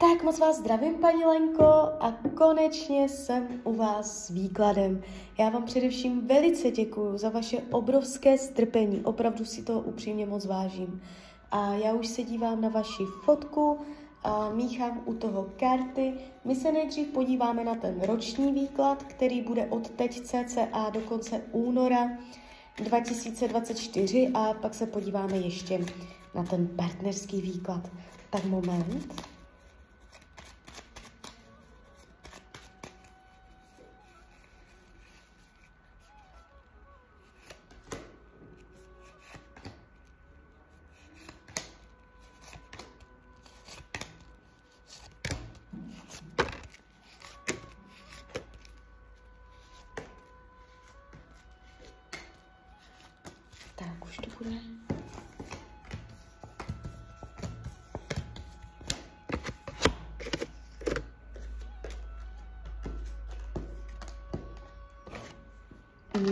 Tak moc vás zdravím, paní Lenko, a konečně jsem u vás s výkladem. Já vám především velice děkuji za vaše obrovské strpení, opravdu si to upřímně moc vážím. A já už se dívám na vaši fotku, a míchám u toho karty. My se nejdřív podíváme na ten roční výklad, který bude od teď cca do konce února 2024 a pak se podíváme ještě na ten partnerský výklad. Tak moment.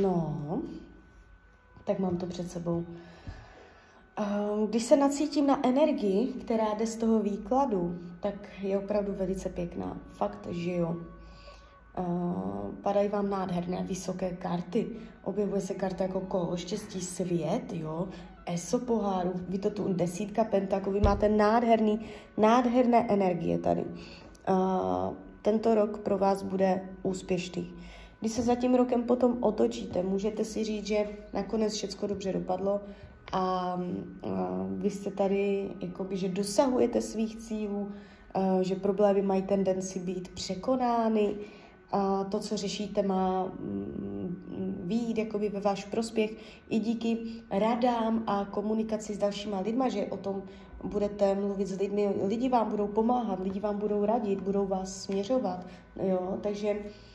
No, tak mám to před sebou. Ehm, když se nacítím na energii, která jde z toho výkladu, tak je opravdu velice pěkná. Fakt, že jo. Uh, padají vám nádherné vysoké karty. Objevuje se karta jako kolo štěstí svět, jo, eso poháru, vy to tu desítka pentaklů, vy máte nádherný, nádherné energie tady. Uh, tento rok pro vás bude úspěšný. Když se za tím rokem potom otočíte, můžete si říct, že nakonec všechno dobře dopadlo a, a vy jste tady, jakoby, že dosahujete svých cílů, a, že problémy mají tendenci být překonány, a to, co řešíte, má mm, výjít jakoby ve váš prospěch i díky radám a komunikaci s dalšíma lidma, že o tom budete mluvit s lidmi, lidi vám budou pomáhat, lidi vám budou radit, budou vás směřovat, jo, takže uh,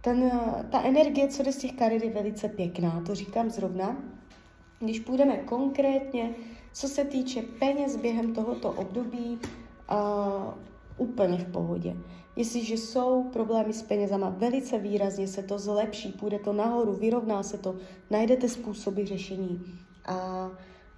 ten, ta energie, co jde z těch karet, je velice pěkná, to říkám zrovna. Když půjdeme konkrétně, co se týče peněz během tohoto období, uh, úplně v pohodě. Jestliže jsou problémy s penězama, velice výrazně se to zlepší, půjde to nahoru, vyrovná se to, najdete způsoby řešení. A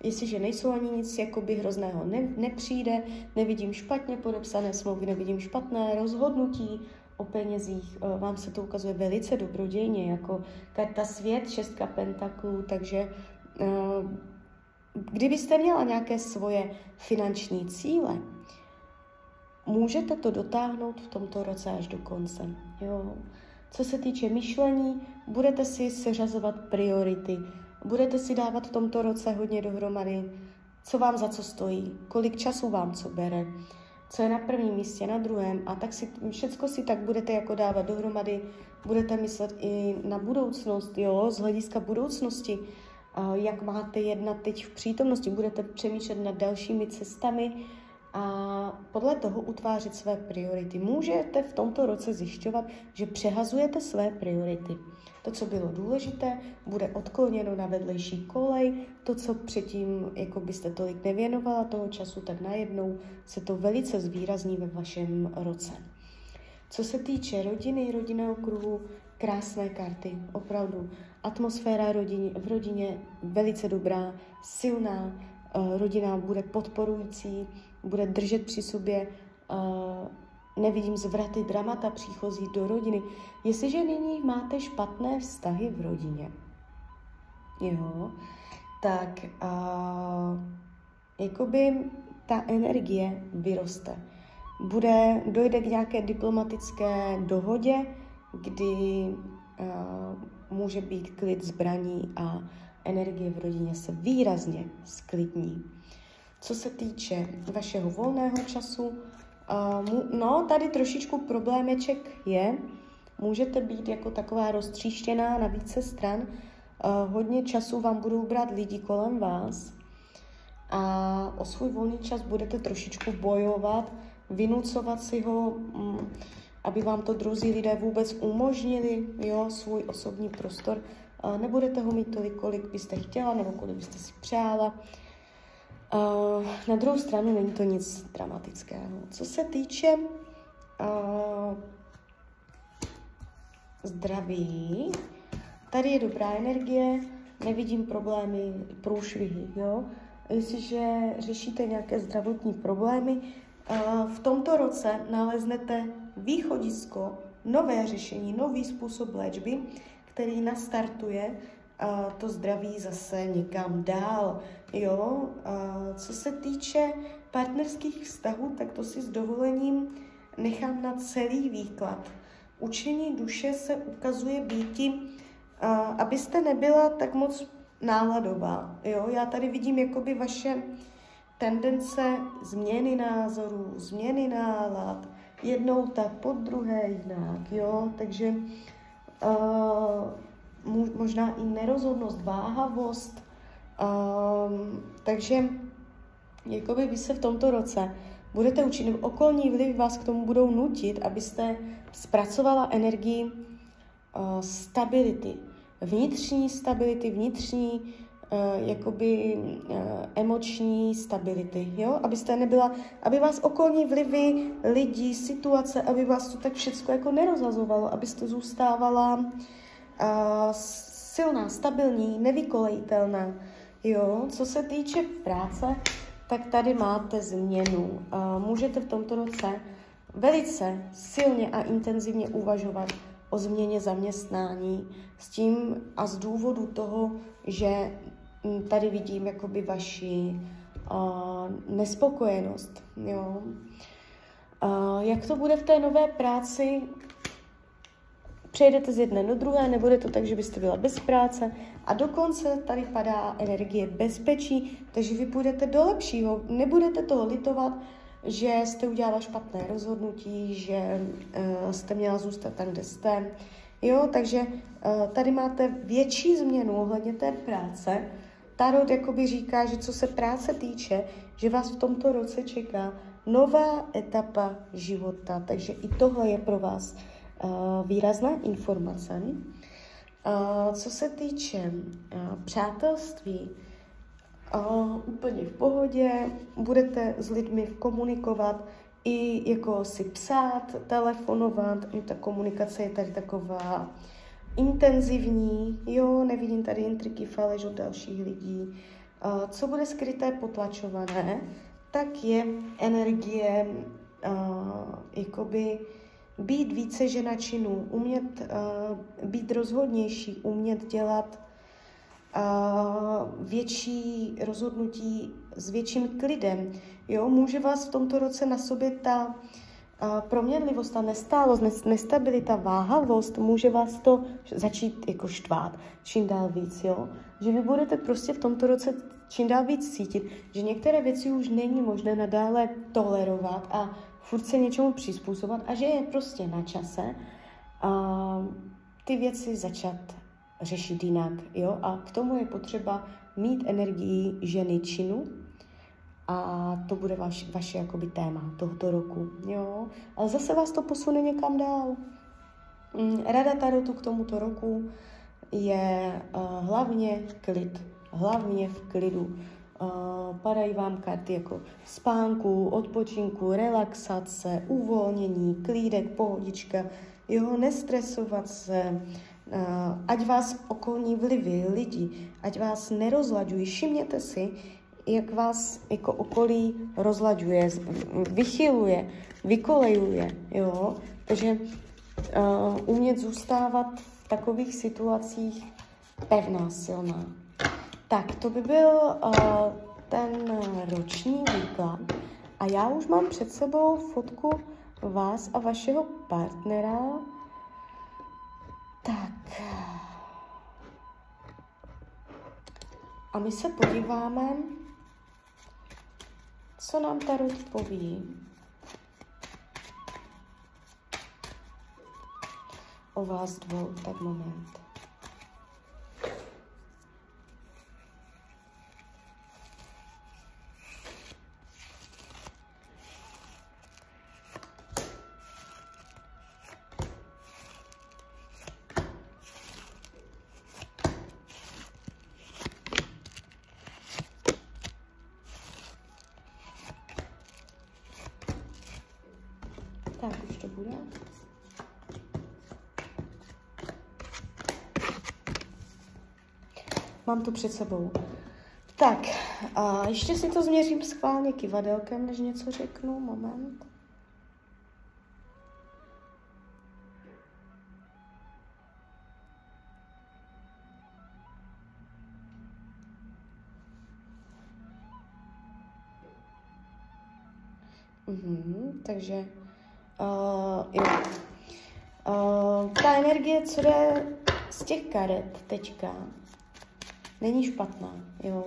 jestliže nejsou ani nic jakoby hrozného ne, nepřijde, nevidím špatně podepsané smlouvy, nevidím špatné rozhodnutí o penězích, eh, vám se to ukazuje velice dobrodějně, jako karta svět, šestka pentaklů, takže eh, kdybyste měla nějaké svoje finanční cíle, můžete to dotáhnout v tomto roce až do konce. Jo. Co se týče myšlení, budete si seřazovat priority, budete si dávat v tomto roce hodně dohromady, co vám za co stojí, kolik času vám co bere, co je na prvním místě, na druhém a tak si všecko si tak budete jako dávat dohromady, budete myslet i na budoucnost, jo, z hlediska budoucnosti, jak máte jednat teď v přítomnosti, budete přemýšlet nad dalšími cestami, a podle toho utvářet své priority. Můžete v tomto roce zjišťovat, že přehazujete své priority. To, co bylo důležité, bude odkloněno na vedlejší kolej. To, co předtím jako byste tolik nevěnovala toho času, tak najednou se to velice zvýrazní ve vašem roce. Co se týče rodiny, rodinného kruhu, krásné karty, opravdu. Atmosféra rodin, v rodině velice dobrá, silná, eh, rodina bude podporující, bude držet při sobě, uh, nevidím zvraty, dramata příchozí do rodiny. Jestliže nyní máte špatné vztahy v rodině, jo, tak uh, jakoby ta energie vyroste. Bude, dojde k nějaké diplomatické dohodě, kdy uh, může být klid zbraní a energie v rodině se výrazně sklidní. Co se týče vašeho volného času, no, tady trošičku problémeček je, můžete být jako taková roztříštěná na více stran, hodně času vám budou brát lidi kolem vás a o svůj volný čas budete trošičku bojovat, vynucovat si ho, um, aby vám to druzí lidé vůbec umožnili, jo, svůj osobní prostor. Nebudete ho mít tolik, kolik byste chtěla nebo kolik byste si přála. Na druhou stranu není to nic dramatického. Co se týče uh, zdraví, tady je dobrá energie, nevidím problémy, průšvihy, jo. Jestliže řešíte nějaké zdravotní problémy, v tomto roce naleznete východisko, nové řešení, nový způsob léčby, který nastartuje to zdraví zase někam dál. Jo? Co se týče partnerských vztahů, tak to si s dovolením nechám na celý výklad. Učení duše se ukazuje býti, abyste nebyla tak moc náladová. Jo? Já tady vidím jakoby vaše tendence změny názorů, změny nálad, jednou tak, pod druhé jinak, jo, takže uh, možná i nerozhodnost, váhavost, um, takže jakoby vy se v tomto roce budete učit, nebo okolní vliv vás k tomu budou nutit, abyste zpracovala energii uh, stability, vnitřní stability, vnitřní uh, jakoby uh, emoční stability, jo? Abyste nebyla, aby vás okolní vlivy, lidi, situace, aby vás to tak všechno jako nerozhazovalo, abyste zůstávala uh, silná, stabilní, nevykolejitelná, jo? Co se týče práce, tak tady máte změnu. Uh, můžete v tomto roce velice silně a intenzivně uvažovat o změně zaměstnání s tím a z důvodu toho, že tady vidím jakoby vaši uh, nespokojenost. Jo. Uh, jak to bude v té nové práci? Přejdete z jedné do druhé, nebude to tak, že byste byla bez práce a dokonce tady padá energie bezpečí, takže vy půjdete do lepšího, nebudete toho litovat, že jste udělala špatné rozhodnutí, že uh, jste měla zůstat tam, kde jste. Jo, takže uh, tady máte větší změnu ohledně té práce. Tarot jakoby říká, že co se práce týče, že vás v tomto roce čeká nová etapa života, takže i tohle je pro vás uh, výrazná informace. Uh, co se týče uh, přátelství, úplně v pohodě, budete s lidmi komunikovat, i jako si psát, telefonovat, ta komunikace je tady taková intenzivní, jo, nevidím tady intriky, faleš od dalších lidí. Co bude skryté, potlačované, tak je energie jakoby být více žena činů, umět uh, být rozhodnější, umět dělat větší rozhodnutí s větším klidem. Jo, může vás v tomto roce na sobě ta a proměnlivost, ta nestálost, nestabilita, váhavost, může vás to začít jako štvát čím dál víc, jo? Že vy budete prostě v tomto roce čím dál víc cítit, že některé věci už není možné nadále tolerovat a furt se něčemu přizpůsobovat a že je prostě na čase a ty věci začat řešit jinak. Jo? A k tomu je potřeba mít energii ženy činu a to bude vaš, vaše jakoby téma tohoto roku. Jo? Ale zase vás to posune někam dál. Mm, Rada Tarotu k tomuto roku je uh, hlavně klid. Hlavně v klidu. Padají vám karty jako spánku, odpočinku, relaxace, uvolnění, klídek, pohodička, jo, nestresovat se, ať vás okolní vlivy, lidi, ať vás nerozlaďují. Všimněte si, jak vás jako okolí rozlaďuje, vychyluje, vykolejuje, jo. Takže uh, umět zůstávat v takových situacích pevná, silná. Tak, to by byl uh, ten roční výklad. A já už mám před sebou fotku vás a vašeho partnera, tak. A my se podíváme, co nám Tarot poví o vás dvou. Tak moment. Mám to před sebou. Tak, a ještě si to změřím schválně kivadelkem, než něco řeknu. Moment. Mm-hmm, takže uh, jo. Uh, ta energie, co jde z těch karet teďka, není špatná, jo.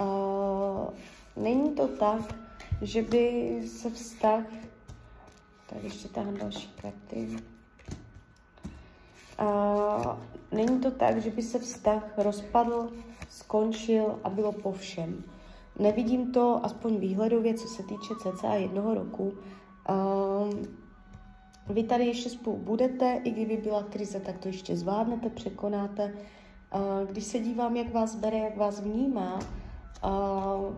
Uh, není to tak, že by se vztah, tak ještě tam další karty. Uh, není to tak, že by se vztah rozpadl, skončil a bylo po všem. Nevidím to aspoň výhledově, co se týče cca jednoho roku. Um, vy tady ještě spolu budete, i kdyby byla krize, tak to ještě zvládnete, překonáte. Uh, když se dívám, jak vás bere, jak vás vnímá, uh,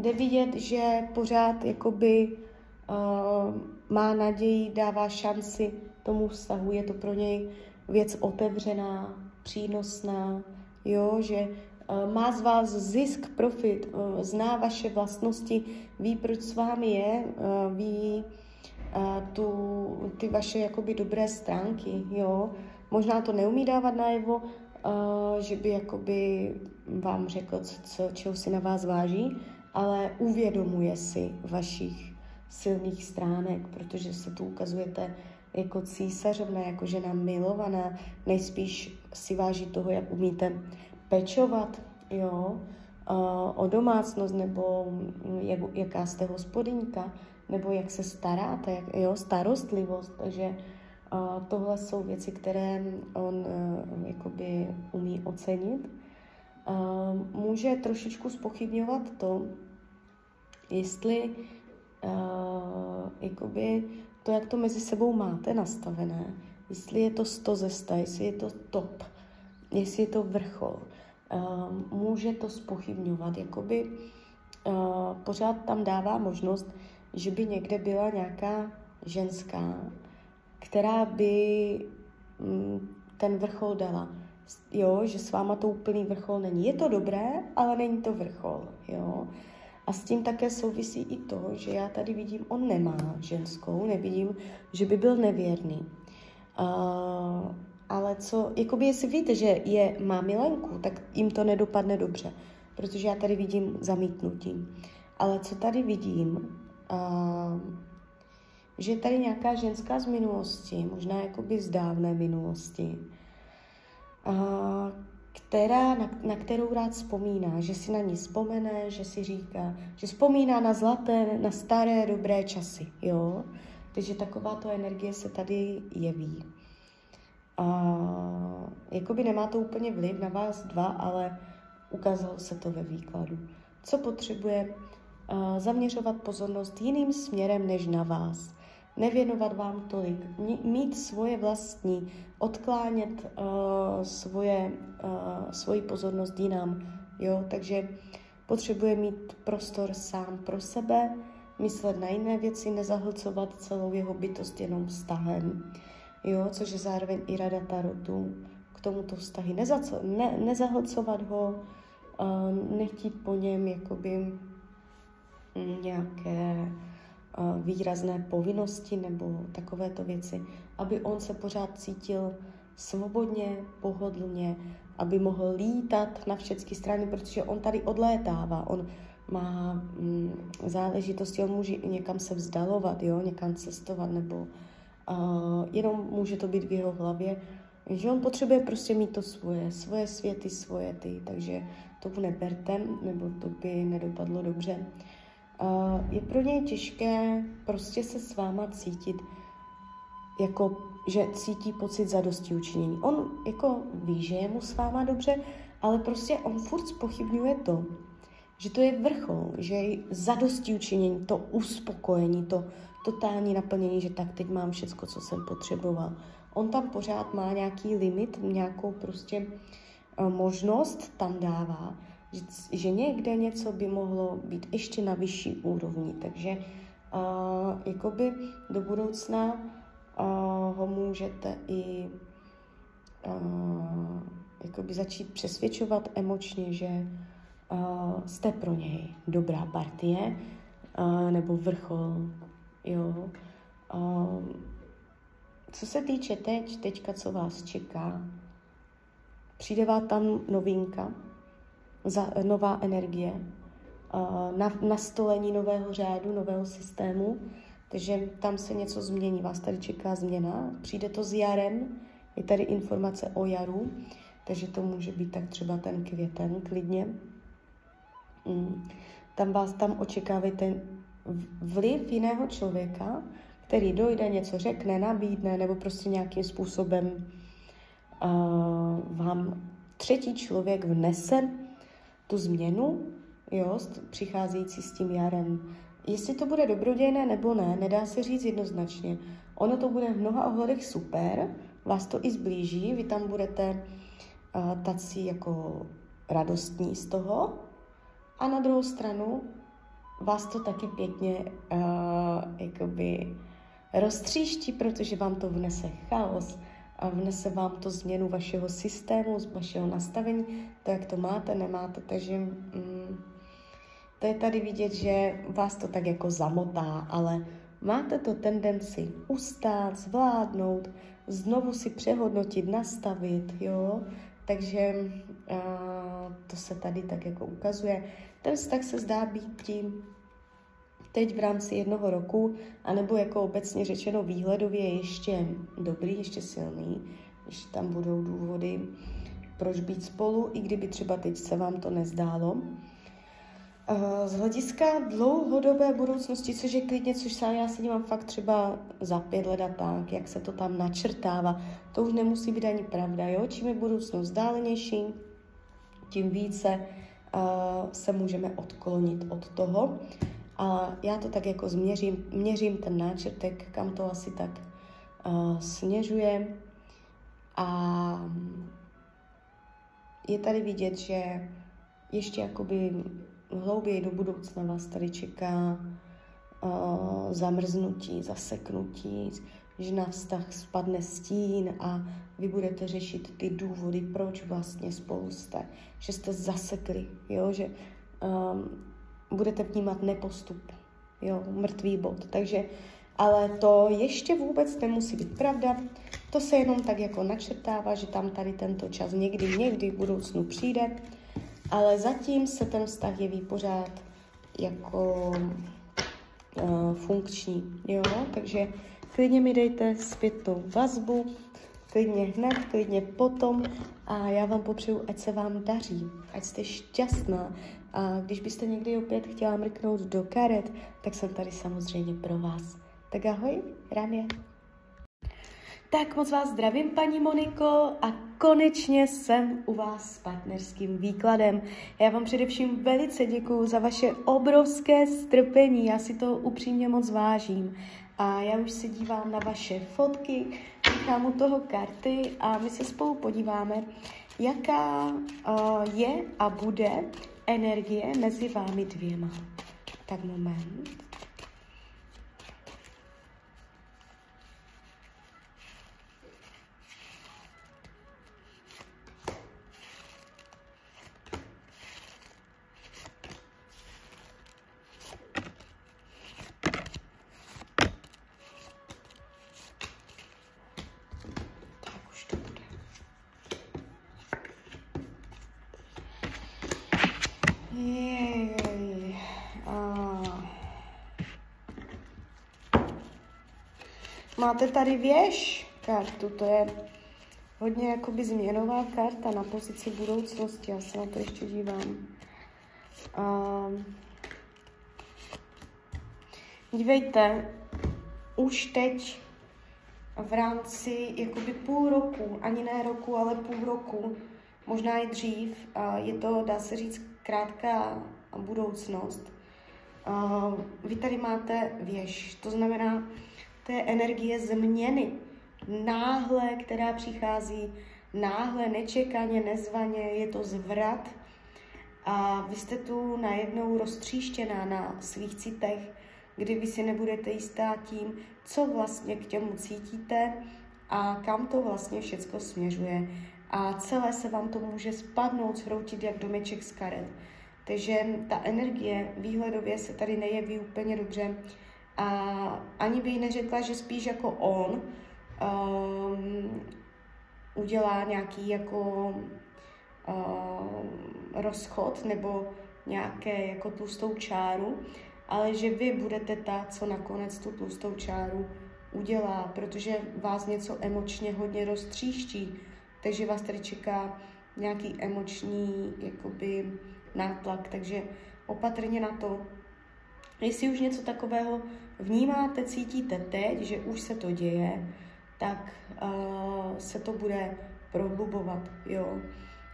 jde vidět, že pořád jakoby uh, má naději, dává šanci tomu vztahu, je to pro něj věc otevřená, přínosná, jo, že Eh, má z vás zisk, profit, eh, zná vaše vlastnosti, ví, proč s vámi je, eh, ví tu, ty vaše jakoby dobré stránky, jo. Možná to neumí dávat najevo, že by jakoby vám řekl, co, co, čeho si na vás váží, ale uvědomuje si vašich silných stránek, protože se tu ukazujete jako císařovna, jako žena milovaná, nejspíš si váží toho, jak umíte pečovat, jo, o domácnost, nebo jak, jaká jste hospodyňka, nebo jak se staráte, jo, starostlivost, takže uh, tohle jsou věci, které on uh, jakoby umí ocenit. Uh, může trošičku spochybňovat to, jestli uh, jakoby to, jak to mezi sebou máte nastavené, jestli je to 100 ze 100, jestli je to top, jestli je to vrchol. Ehm, může to spochybňovat. Jakoby pořád tam dává možnost, že by někde byla nějaká ženská, která by um, ten vrchol dala. Jo, že s váma to úplný vrchol není. Je to dobré, ale není to vrchol. Jo. A s tím také souvisí i to, že já tady vidím, on nemá ženskou, nevidím, že by byl nevěrný. Uh, ale co, jakoby jestli víte, že je, má milenku, tak jim to nedopadne dobře, protože já tady vidím zamítnutí. Ale co tady vidím, uh, že je tady nějaká ženská z minulosti, možná jakoby z dávné minulosti, uh, která, na, na kterou rád vzpomíná, že si na ní vzpomene, že si říká, že vzpomíná na zlaté, na staré dobré časy, jo. Takže takováto energie se tady jeví. A jakoby nemá to úplně vliv na vás dva, ale ukázalo se to ve výkladu. Co potřebuje? Zaměřovat pozornost jiným směrem než na vás. Nevěnovat vám tolik, mít svoje vlastní, odklánět uh, svoje, uh, svoji pozornost jinam. Jo? Takže potřebuje mít prostor sám pro sebe, myslet na jiné věci, nezahlcovat celou jeho bytost jenom vztahem jo, což je zároveň i rada tarotu k tomuto vztahy. Nezaco, ne, nezahlcovat ho, uh, nechtít po něm jakoby nějaké uh, výrazné povinnosti nebo takovéto věci, aby on se pořád cítil svobodně, pohodlně, aby mohl lítat na všechny strany, protože on tady odlétává, on má mm, záležitosti, on může někam se vzdalovat, jo, někam cestovat nebo Uh, jenom může to být v jeho hlavě, že on potřebuje prostě mít to svoje, svoje světy, svoje ty, takže to neberte, nebo to by nedopadlo dobře. Uh, je pro něj těžké prostě se s váma cítit, jako že cítí pocit zadosti učinění. On jako ví, že je mu s váma dobře, ale prostě on furt spochybňuje to, že to je vrchol, že je zadosti učinění, to uspokojení, to, totální naplnění, že tak teď mám všecko, co jsem potřeboval. On tam pořád má nějaký limit, nějakou prostě uh, možnost tam dává, že, někde něco by mohlo být ještě na vyšší úrovni. Takže uh, jakoby do budoucna uh, ho můžete i uh, jakoby začít přesvědčovat emočně, že uh, jste pro něj dobrá partie uh, nebo vrchol, jo. Uh, co se týče teď, teďka, co vás čeká, přijde vám tam novinka, za, nová energie, uh, na, nastolení nového řádu, nového systému, takže tam se něco změní, vás tady čeká změna, přijde to s jarem, je tady informace o jaru, takže to může být tak třeba ten květen klidně. Mm. Tam vás tam očekávají ten vliv jiného člověka, který dojde, něco řekne, nabídne, nebo prostě nějakým způsobem uh, vám třetí člověk vnese tu změnu, jo, přicházející s tím jarem. Jestli to bude dobrodějné nebo ne, nedá se říct jednoznačně. Ono to bude v mnoha ohledech super, vás to i zblíží, vy tam budete uh, tací jako radostní z toho a na druhou stranu vás to taky pěkně uh, jakoby roztříští, protože vám to vnese chaos vnese vám to změnu vašeho systému, vašeho nastavení, to, jak to máte, nemáte, takže mm, to je tady vidět, že vás to tak jako zamotá, ale máte to tendenci ustát, zvládnout, znovu si přehodnotit, nastavit, jo, takže uh, to se tady tak jako ukazuje. Ten vztah se zdá být tím teď v rámci jednoho roku, anebo jako obecně řečeno výhledově ještě dobrý, ještě silný, když tam budou důvody, proč být spolu, i kdyby třeba teď se vám to nezdálo. Z hlediska dlouhodobé budoucnosti, což je klidně, což se já se dívám fakt třeba za pět let a tak, jak se to tam načrtává, to už nemusí být ani pravda, jo? Čím je budoucnost vzdálenější, tím více uh, se můžeme odklonit od toho. A já to tak jako změřím, měřím ten náčrtek, kam to asi tak uh, směřuje. A je tady vidět, že ještě jakoby hlouběji do budoucna vás tady čeká uh, zamrznutí, zaseknutí, že na vztah spadne stín a vy budete řešit ty důvody, proč vlastně spolu jste, že jste zasekli, jo, že um, budete vnímat nepostup, jo, mrtvý bod. Takže, ale to ještě vůbec nemusí být pravda, to se jenom tak jako načrtává, že tam tady tento čas někdy, někdy v budoucnu přijde, ale zatím se ten vztah jeví pořád jako uh, funkční, jo, takže klidně mi dejte zpětnou vazbu, klidně hned, klidně potom. A já vám popřeju, ať se vám daří, ať jste šťastná a když byste někdy opět chtěla mrknout do karet, tak jsem tady samozřejmě pro vás. Tak ahoj, Ramě. Tak moc vás zdravím, paní Moniko, a konečně jsem u vás s partnerským výkladem. Já vám především velice děkuju za vaše obrovské strpení, já si to upřímně moc vážím. A já už se dívám na vaše fotky, nechám u toho karty a my se spolu podíváme, jaká uh, je a bude energie mezi vámi dvěma. Tak moment. Máte tady věž kartu, to je hodně jakoby změnová karta na pozici budoucnosti, já se na to ještě dívám. Um, dívejte, už teď v rámci jakoby půl roku, ani ne roku, ale půl roku, možná i dřív, je to, dá se říct, krátká budoucnost. Vy tady máte věž, to znamená, té energie změny, náhle, která přichází náhle, nečekaně, nezvaně, je to zvrat a vy jste tu najednou roztříštěná na svých citech, kdy vy si nebudete jistá tím, co vlastně k těmu cítíte a kam to vlastně všecko směřuje. a celé se vám to může spadnout, zhroutit jak domeček z karet. Takže ta energie výhledově se tady nejeví úplně dobře a ani by neřekla, že spíš jako on um, udělá nějaký jako um, rozchod nebo nějaké jako tlustou čáru, ale že vy budete ta, co nakonec tu tlustou čáru udělá, protože vás něco emočně hodně roztříští, takže vás tady čeká nějaký emoční jakoby nátlak, takže opatrně na to. Jestli už něco takového vnímáte, cítíte teď, že už se to děje, tak uh, se to bude prohlubovat, jo.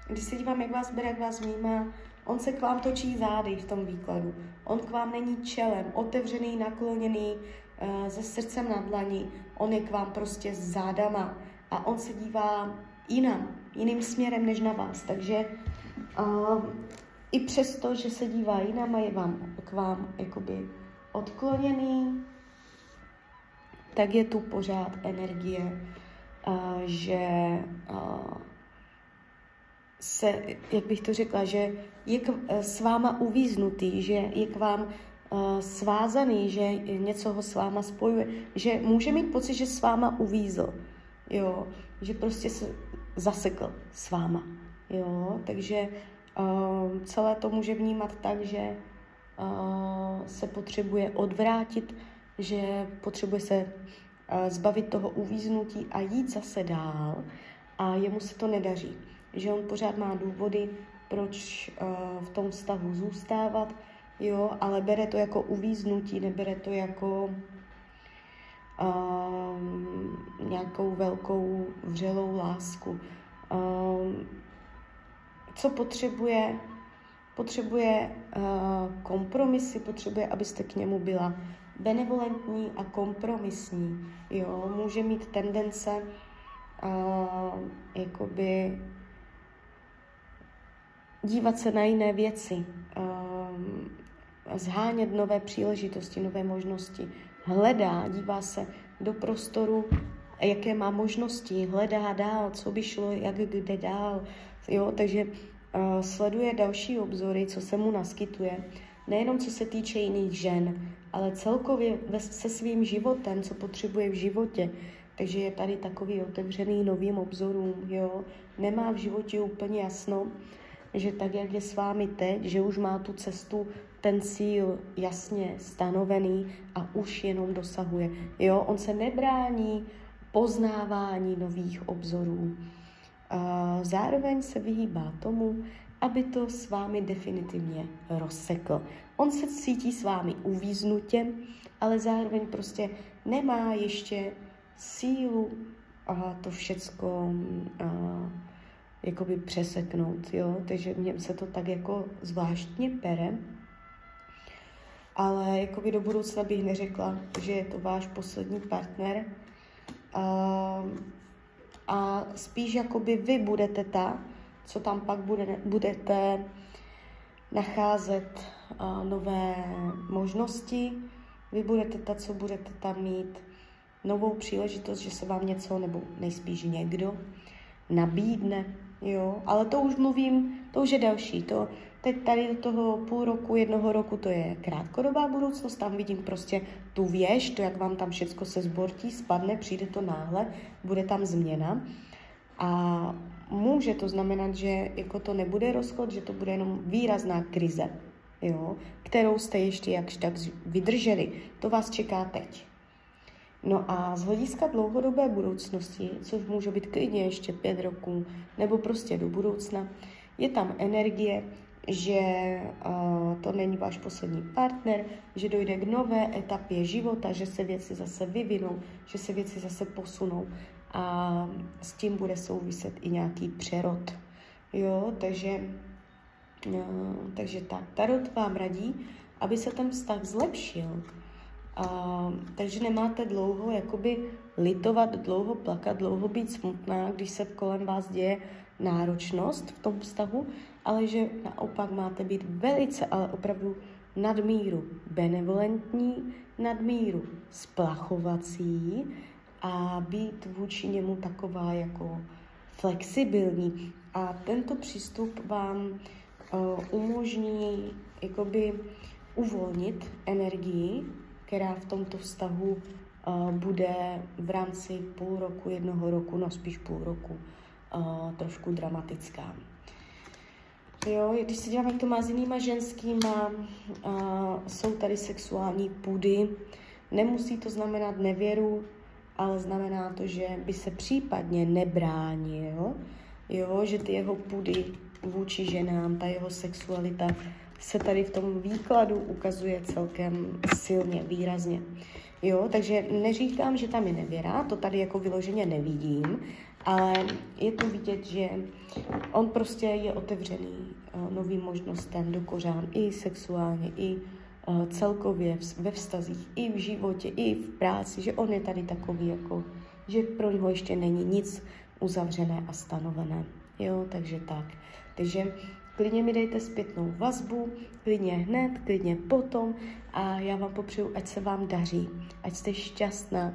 Když se dívám, jak vás bere, jak vás vnímá, on se k vám točí zády v tom výkladu. On k vám není čelem, otevřený, nakloněný, uh, se srdcem na dlaní. On je k vám prostě zádama a on se dívá jinam, jiným směrem než na vás. Takže uh, i přesto, že se dívá jinam a je vám, k vám jakoby odkloněný, tak je tu pořád energie, uh, že uh, se, jak bych to řekla, že je k, uh, s váma uvíznutý, že je k vám uh, svázaný, že něco ho s váma spojuje, že může mít pocit, že s váma uvízl, jo, že prostě se zasekl s váma, jo, takže uh, celé to může vnímat tak, že uh, se potřebuje odvrátit, že potřebuje se uh, zbavit toho uvíznutí a jít zase dál a jemu se to nedaří. Že on pořád má důvody, proč uh, v tom vztahu zůstávat, jo, ale bere to jako uvíznutí, nebere to jako um, nějakou velkou vřelou lásku. Um, co potřebuje? Potřebuje uh, kompromisy, potřebuje, abyste k němu byla benevolentní a kompromisní. Jo? Může mít tendence uh, jakoby dívat se na jiné věci, uh, zhánět nové příležitosti, nové možnosti. Hledá, dívá se do prostoru, jaké má možnosti, hledá dál, co by šlo, jak kde dál. Jo? Takže uh, sleduje další obzory, co se mu naskytuje. Nejenom co se týče jiných žen, ale celkově se svým životem, co potřebuje v životě. Takže je tady takový otevřený novým obzorům, jo. Nemá v životě úplně jasno, že tak, jak je s vámi teď, že už má tu cestu, ten cíl jasně stanovený a už jenom dosahuje. Jo, on se nebrání poznávání nových obzorů. Zároveň se vyhýbá tomu, aby to s vámi definitivně rozsekl. On se cítí s vámi uvíznutě, ale zároveň prostě nemá ještě sílu a to všecko a, jakoby přeseknout, jo? takže mně se to tak jako zvláštně pere, ale jakoby do budoucna bych neřekla, že je to váš poslední partner a, a spíš jakoby vy budete ta, co tam pak bude, budete nacházet nové možnosti, vy budete ta, co budete tam mít novou příležitost, že se vám něco, nebo nejspíš někdo, nabídne, jo, ale to už mluvím, to už je další, to teď tady do toho půl roku, jednoho roku, to je krátkodobá budoucnost, tam vidím prostě tu věž, to, jak vám tam všecko se zbortí, spadne, přijde to náhle, bude tam změna a může to znamenat, že jako to nebude rozchod, že to bude jenom výrazná krize, jo, kterou jste ještě jakž tak vydrželi. To vás čeká teď. No a z hlediska dlouhodobé budoucnosti, což může být klidně ještě pět roků, nebo prostě do budoucna, je tam energie, že uh, to není váš poslední partner, že dojde k nové etapě života, že se věci zase vyvinou, že se věci zase posunou a s tím bude souviset i nějaký přerod. Jo, takže, uh, takže tak, Tarot vám radí, aby se ten vztah zlepšil, a, takže nemáte dlouho jakoby litovat, dlouho plakat, dlouho být smutná, když se kolem vás děje náročnost v tom vztahu, ale že naopak máte být velice, ale opravdu nadmíru benevolentní, nadmíru splachovací a být vůči němu taková jako flexibilní. A tento přístup vám uh, umožní jakoby uvolnit energii, která v tomto vztahu uh, bude v rámci půl roku, jednoho roku, no spíš půl roku, trošku dramatická. Jo, když se děláme to s jinýma ženskýma, uh, jsou tady sexuální půdy, nemusí to znamenat nevěru, ale znamená to, že by se případně nebránil, jo, že ty jeho půdy vůči ženám, ta jeho sexualita se tady v tom výkladu ukazuje celkem silně, výrazně. Jo, takže neříkám, že tam je nevěra, to tady jako vyloženě nevidím, ale je to vidět, že on prostě je otevřený uh, novým možnostem do kořán, i sexuálně, i uh, celkově ve vztazích, i v životě, i v práci, že on je tady takový jako, že pro něho ještě není nic uzavřené a stanovené. Jo, takže tak. Takže klidně mi dejte zpětnou vazbu, klidně hned, klidně potom a já vám popřeju, ať se vám daří, ať jste šťastná